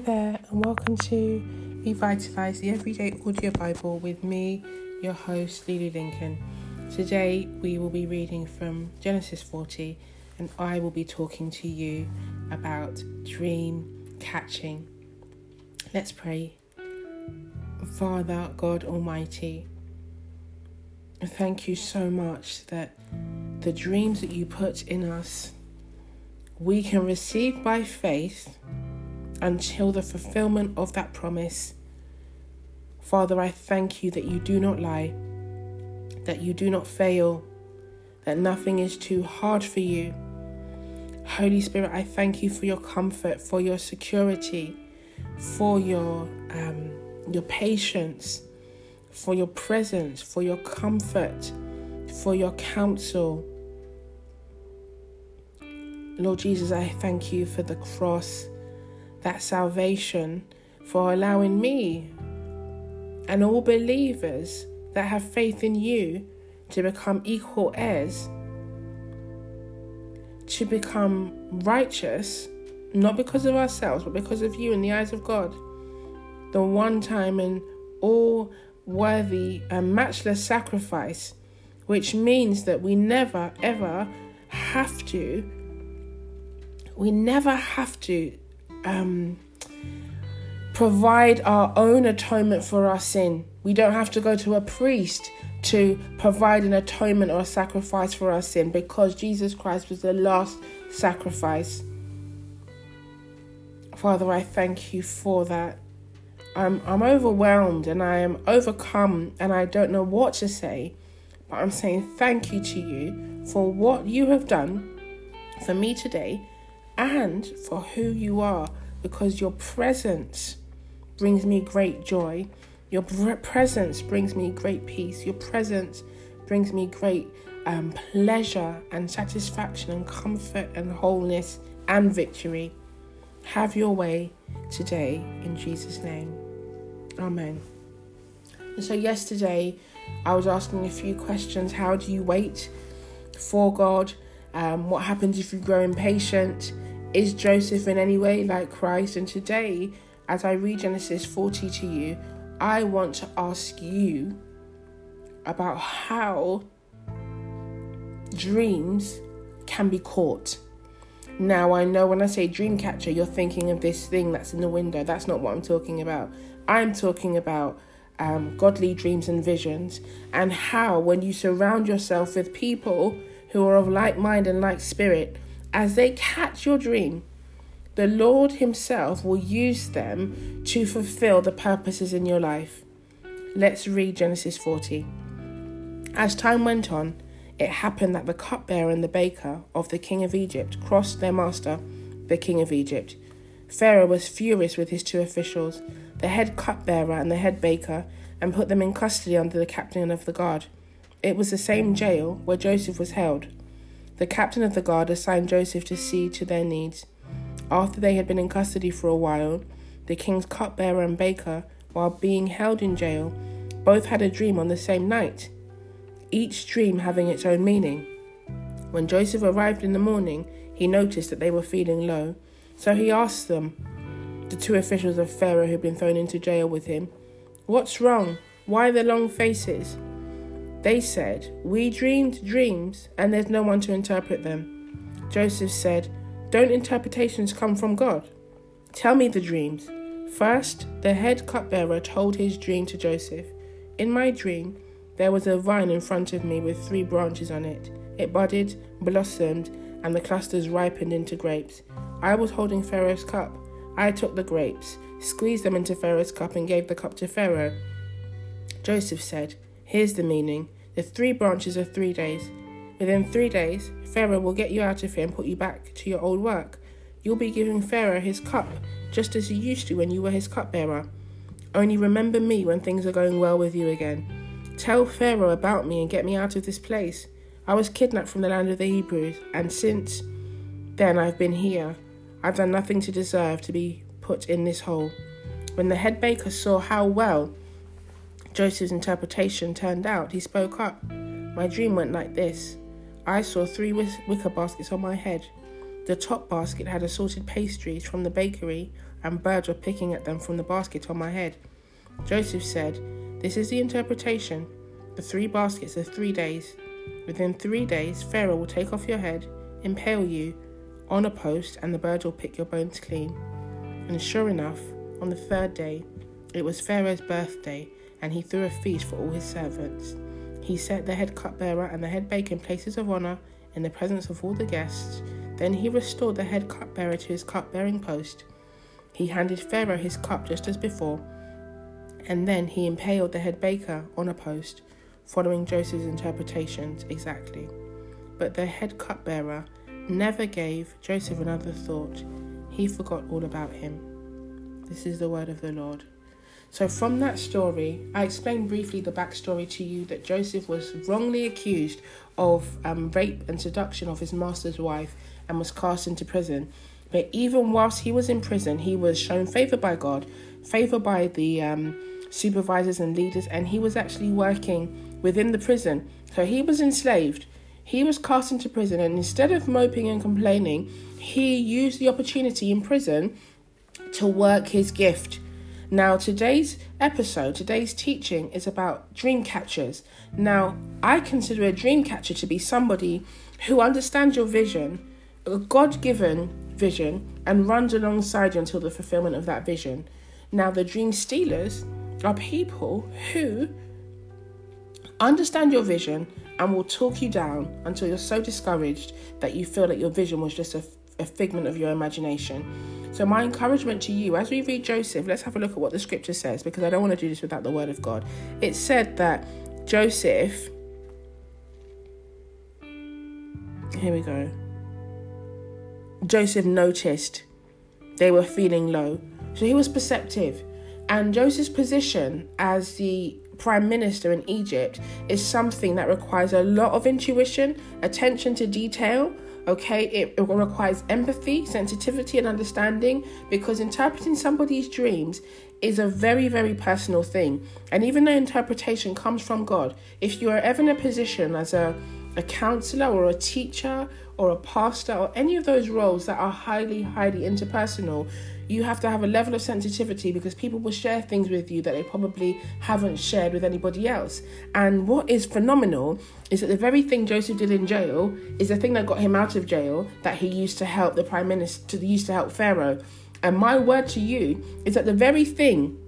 Hi there, and welcome to Revitalize the Everyday Audio Bible with me, your host, Lily Lincoln. Today we will be reading from Genesis 40, and I will be talking to you about dream catching. Let's pray. Father, God Almighty, thank you so much that the dreams that you put in us we can receive by faith until the fulfillment of that promise. Father, I thank you that you do not lie, that you do not fail, that nothing is too hard for you. Holy Spirit, I thank you for your comfort, for your security, for your um, your patience, for your presence, for your comfort, for your counsel. Lord Jesus, I thank you for the cross, that salvation, for allowing me and all believers that have faith in you to become equal heirs, to become righteous, not because of ourselves, but because of you in the eyes of God. The one time and all worthy and matchless sacrifice, which means that we never ever have to we never have to um, provide our own atonement for our sin. We don't have to go to a priest to provide an atonement or a sacrifice for our sin because Jesus Christ was the last sacrifice. Father, I thank you for that. I'm, I'm overwhelmed and I am overcome and I don't know what to say, but I'm saying thank you to you for what you have done for me today and for who you are because your presence brings me great joy. Your presence brings me great peace. Your presence brings me great um, pleasure and satisfaction and comfort and wholeness and victory. Have your way today in Jesus' name. Amen. And so, yesterday, I was asking a few questions. How do you wait for God? Um, what happens if you grow impatient? Is Joseph in any way like Christ? And today, as I read Genesis 40 to you, I want to ask you about how dreams can be caught. Now, I know when I say dream catcher, you're thinking of this thing that's in the window. That's not what I'm talking about. I'm talking about um, godly dreams and visions, and how, when you surround yourself with people who are of like mind and like spirit, as they catch your dream, the Lord Himself will use them to fulfill the purposes in your life. Let's read Genesis 40. As time went on, it happened that the cupbearer and the baker of the king of Egypt crossed their master, the king of Egypt. Pharaoh was furious with his two officials, the head cupbearer and the head baker, and put them in custody under the captain of the guard. It was the same jail where Joseph was held. The captain of the guard assigned Joseph to see to their needs. After they had been in custody for a while, the king's cupbearer and baker, while being held in jail, both had a dream on the same night, each dream having its own meaning. When Joseph arrived in the morning, he noticed that they were feeling low, so he asked them, the two officials of Pharaoh who'd been thrown into jail with him, What's wrong? Why the long faces? They said, We dreamed dreams, and there's no one to interpret them. Joseph said, Don't interpretations come from God? Tell me the dreams. First, the head cupbearer told his dream to Joseph. In my dream, there was a vine in front of me with three branches on it. It budded, blossomed, and the clusters ripened into grapes. I was holding Pharaoh's cup. I took the grapes, squeezed them into Pharaoh's cup, and gave the cup to Pharaoh. Joseph said, Here's the meaning the three branches are three days. Within three days, Pharaoh will get you out of here and put you back to your old work. You'll be giving Pharaoh his cup, just as you used to when you were his cupbearer. Only remember me when things are going well with you again. Tell Pharaoh about me and get me out of this place. I was kidnapped from the land of the Hebrews, and since then I've been here. I've done nothing to deserve to be put in this hole. When the head baker saw how well Joseph's interpretation turned out, he spoke up. My dream went like this I saw three wicker baskets on my head. The top basket had assorted pastries from the bakery, and birds were picking at them from the basket on my head. Joseph said, This is the interpretation. The three baskets are three days. Within three days, Pharaoh will take off your head, impale you on a post, and the birds will pick your bones clean. And sure enough, on the third day, it was Pharaoh's birthday, and he threw a feast for all his servants. He set the head cupbearer and the head baker in places of honor in the presence of all the guests. Then he restored the head cupbearer to his cupbearing post. He handed Pharaoh his cup just as before, and then he impaled the head baker on a post, following Joseph's interpretations exactly. But the head cupbearer never gave Joseph another thought. He forgot all about him. This is the word of the Lord. So, from that story, I explained briefly the backstory to you that Joseph was wrongly accused of um, rape and seduction of his master's wife and was cast into prison. But even whilst he was in prison, he was shown favor by God, favor by the um, supervisors and leaders, and he was actually working within the prison. So he was enslaved. He was cast into prison, and instead of moping and complaining, he used the opportunity in prison to work his gift now, today's episode, today's teaching is about dream catchers. Now, I consider a dream catcher to be somebody who understands your vision, a God given vision, and runs alongside you until the fulfillment of that vision. Now, the dream stealers are people who understand your vision and will talk you down until you're so discouraged that you feel that your vision was just a, a figment of your imagination. So, my encouragement to you as we read Joseph, let's have a look at what the scripture says because I don't want to do this without the word of God. It said that Joseph, here we go. Joseph noticed they were feeling low. So he was perceptive. And Joseph's position as the prime minister in Egypt is something that requires a lot of intuition, attention to detail, okay? It, it requires empathy sensitivity and understanding because interpreting somebody's dreams is a very very personal thing. And even though interpretation comes from god if you are ever in a position as a a counselor or a teacher or a pastor or any of those roles that are highly highly interpersonal you have to have a level of sensitivity because people will share things with you that they probably haven't shared with anybody else. And what is phenomenal is that the very thing Joseph did in jail is the thing that got him out of jail that he used to help the prime minister, to used to help Pharaoh. And my word to you is that the very thing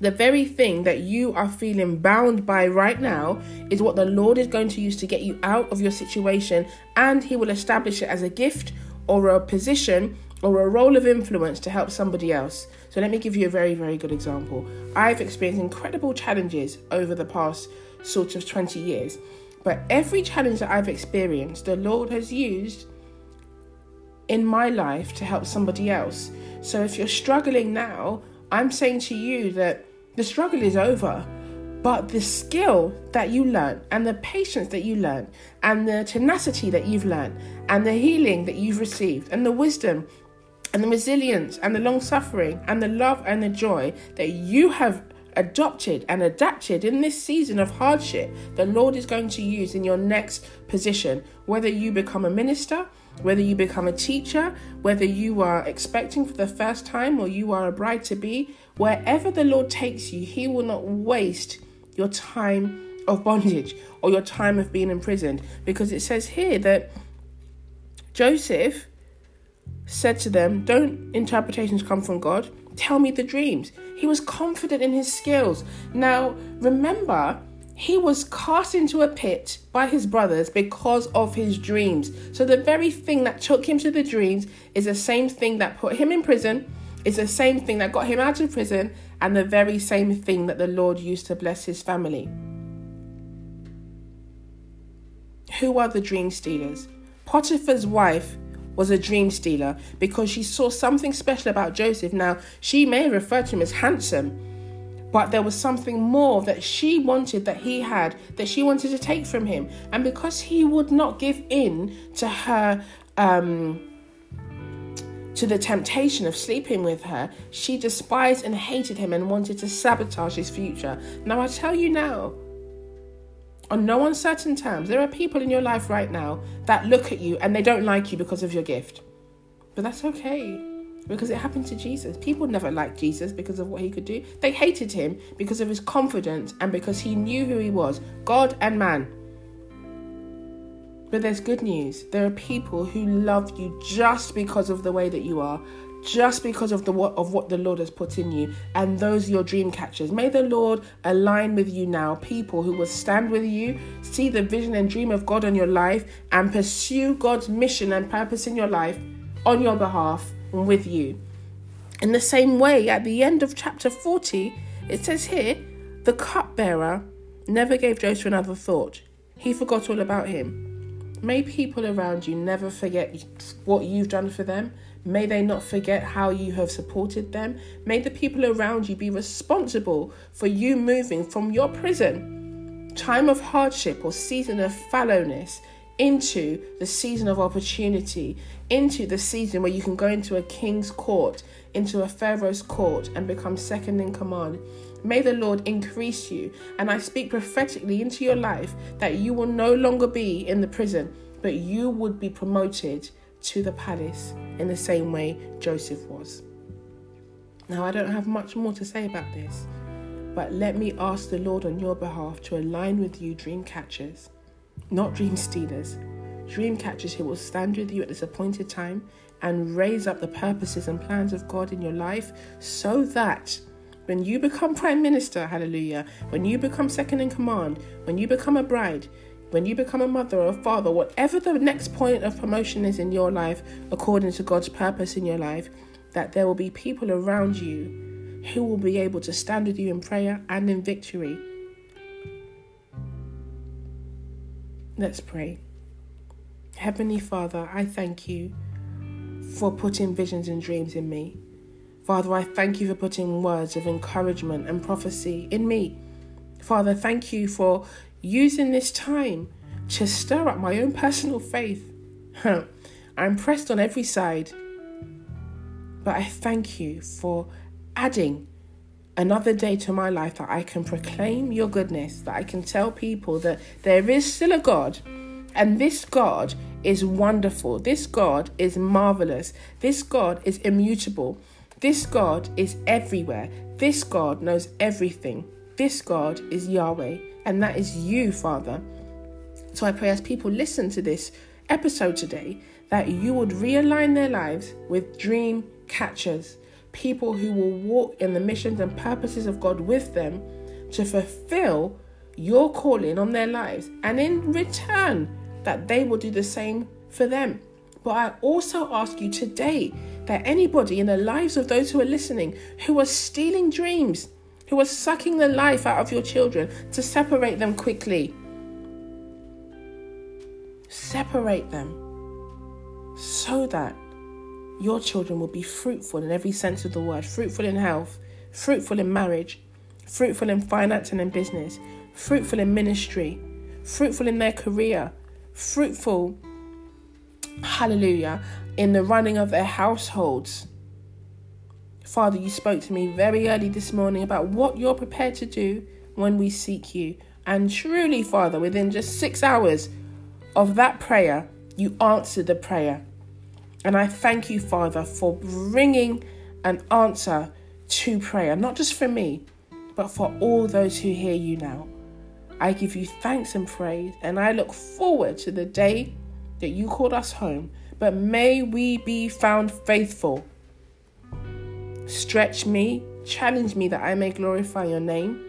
the very thing that you are feeling bound by right now is what the Lord is going to use to get you out of your situation, and He will establish it as a gift or a position or a role of influence to help somebody else. So, let me give you a very, very good example. I've experienced incredible challenges over the past sort of 20 years, but every challenge that I've experienced, the Lord has used in my life to help somebody else. So, if you're struggling now, I'm saying to you that the struggle is over. But the skill that you learn, and the patience that you learn, and the tenacity that you've learned, and the healing that you've received, and the wisdom and the resilience and the long suffering and the love and the joy that you have adopted and adapted in this season of hardship, the Lord is going to use in your next position. Whether you become a minister, whether you become a teacher, whether you are expecting for the first time or you are a bride to be, wherever the Lord takes you, He will not waste your time of bondage or your time of being imprisoned. Because it says here that Joseph said to them, Don't interpretations come from God? Tell me the dreams. He was confident in his skills. Now, remember, he was cast into a pit by his brothers because of his dreams. So, the very thing that took him to the dreams is the same thing that put him in prison, is the same thing that got him out of prison, and the very same thing that the Lord used to bless his family. Who are the dream stealers? Potiphar's wife was a dream stealer because she saw something special about Joseph. Now, she may refer to him as handsome, but there was something more that she wanted that he had that she wanted to take from him. And because he would not give in to her, um, to the temptation of sleeping with her, she despised and hated him and wanted to sabotage his future. Now, I tell you now, on no uncertain terms. There are people in your life right now that look at you and they don't like you because of your gift. But that's okay. because it happened to Jesus. People never liked Jesus because of what he could do. They hated him because of his confidence and because he knew who he was God and man. But there's good news. There are people who love you just because of the way that you are, just because of the what of what the Lord has put in you, and those your dream catchers. May the Lord align with you now, people who will stand with you, see the vision and dream of God on your life, and pursue God's mission and purpose in your life on your behalf and with you. In the same way, at the end of chapter 40, it says here, the cupbearer never gave Joseph another thought. He forgot all about him. May people around you never forget what you've done for them. May they not forget how you have supported them. May the people around you be responsible for you moving from your prison, time of hardship or season of fallowness, into the season of opportunity, into the season where you can go into a king's court, into a pharaoh's court, and become second in command. May the Lord increase you. And I speak prophetically into your life that you will no longer be in the prison, but you would be promoted to the palace in the same way Joseph was. Now, I don't have much more to say about this, but let me ask the Lord on your behalf to align with you, dream catchers, not dream stealers. Dream catchers who will stand with you at this appointed time and raise up the purposes and plans of God in your life so that when you become prime minister, hallelujah, when you become second in command, when you become a bride, when you become a mother or a father, whatever the next point of promotion is in your life, according to God's purpose in your life, that there will be people around you who will be able to stand with you in prayer and in victory. Let's pray. Heavenly Father, I thank you for putting visions and dreams in me. Father, I thank you for putting words of encouragement and prophecy in me. Father, thank you for using this time to stir up my own personal faith. I'm pressed on every side, but I thank you for adding another day to my life that I can proclaim your goodness, that I can tell people that there is still a God, and this God is wonderful. This God is marvelous. This God is immutable. This God is everywhere. This God knows everything. This God is Yahweh, and that is you, Father. So I pray as people listen to this episode today that you would realign their lives with dream catchers, people who will walk in the missions and purposes of God with them to fulfill your calling on their lives, and in return, that they will do the same for them. But I also ask you today that anybody in the lives of those who are listening who are stealing dreams, who are sucking the life out of your children, to separate them quickly. Separate them so that your children will be fruitful in every sense of the word fruitful in health, fruitful in marriage, fruitful in finance and in business, fruitful in ministry, fruitful in their career, fruitful, hallelujah, in the running of their households. Father, you spoke to me very early this morning about what you're prepared to do when we seek you. And truly, Father, within just six hours of that prayer, you answered the prayer. And I thank you, Father, for bringing an answer to prayer, not just for me, but for all those who hear you now. I give you thanks and praise, and I look forward to the day that you called us home but may we be found faithful. Stretch me, challenge me that I may glorify your name,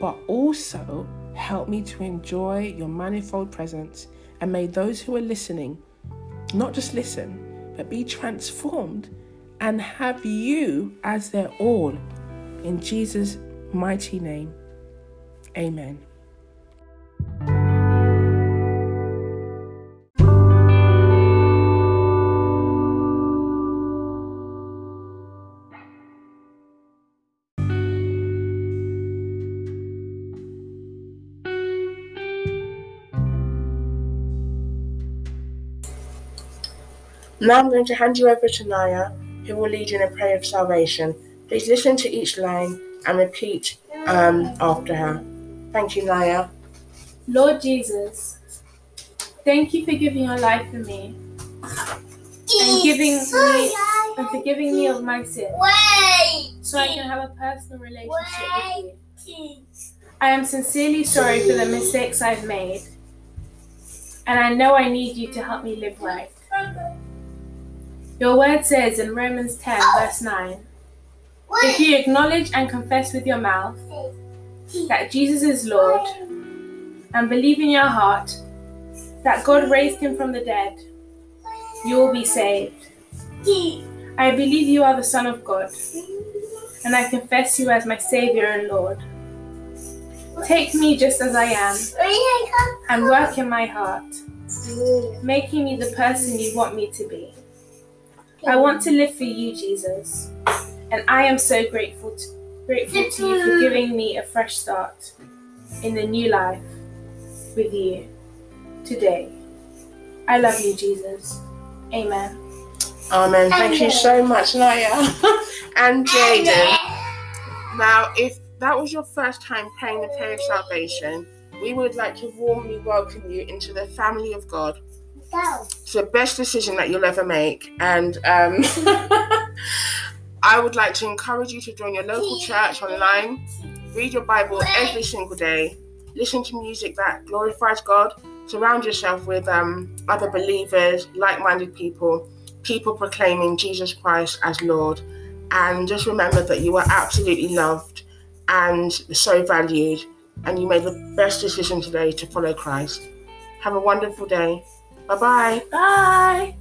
but also help me to enjoy your manifold presence. And may those who are listening not just listen, but be transformed and have you as their all. In Jesus' mighty name, amen. Now I'm going to hand you over to Naya, who will lead you in a prayer of salvation. Please listen to each line and repeat um, after her. Thank you, Naya. Lord Jesus, thank you for giving your life for me and giving me and forgiving me of my sins Wait. so I can have a personal relationship with you. I am sincerely sorry for the mistakes I've made, and I know I need you to help me live right. Your word says in Romans 10, verse 9 If you acknowledge and confess with your mouth that Jesus is Lord, and believe in your heart that God raised him from the dead, you will be saved. I believe you are the Son of God, and I confess you as my Savior and Lord. Take me just as I am and work in my heart, making me the person you want me to be. I want to live for you, Jesus, and I am so grateful to, grateful to you for giving me a fresh start in the new life with you today. I love you, Jesus. Amen. Amen. Thank you so much, Naya and Jaden. Now, if that was your first time praying the prayer of salvation, we would like to warmly welcome you into the family of God. It's the best decision that you'll ever make, and um, I would like to encourage you to join your local church online, read your Bible every single day, listen to music that glorifies God, surround yourself with um, other believers, like-minded people, people proclaiming Jesus Christ as Lord, and just remember that you are absolutely loved and so valued, and you made the best decision today to follow Christ. Have a wonderful day. Bye bye. Bye.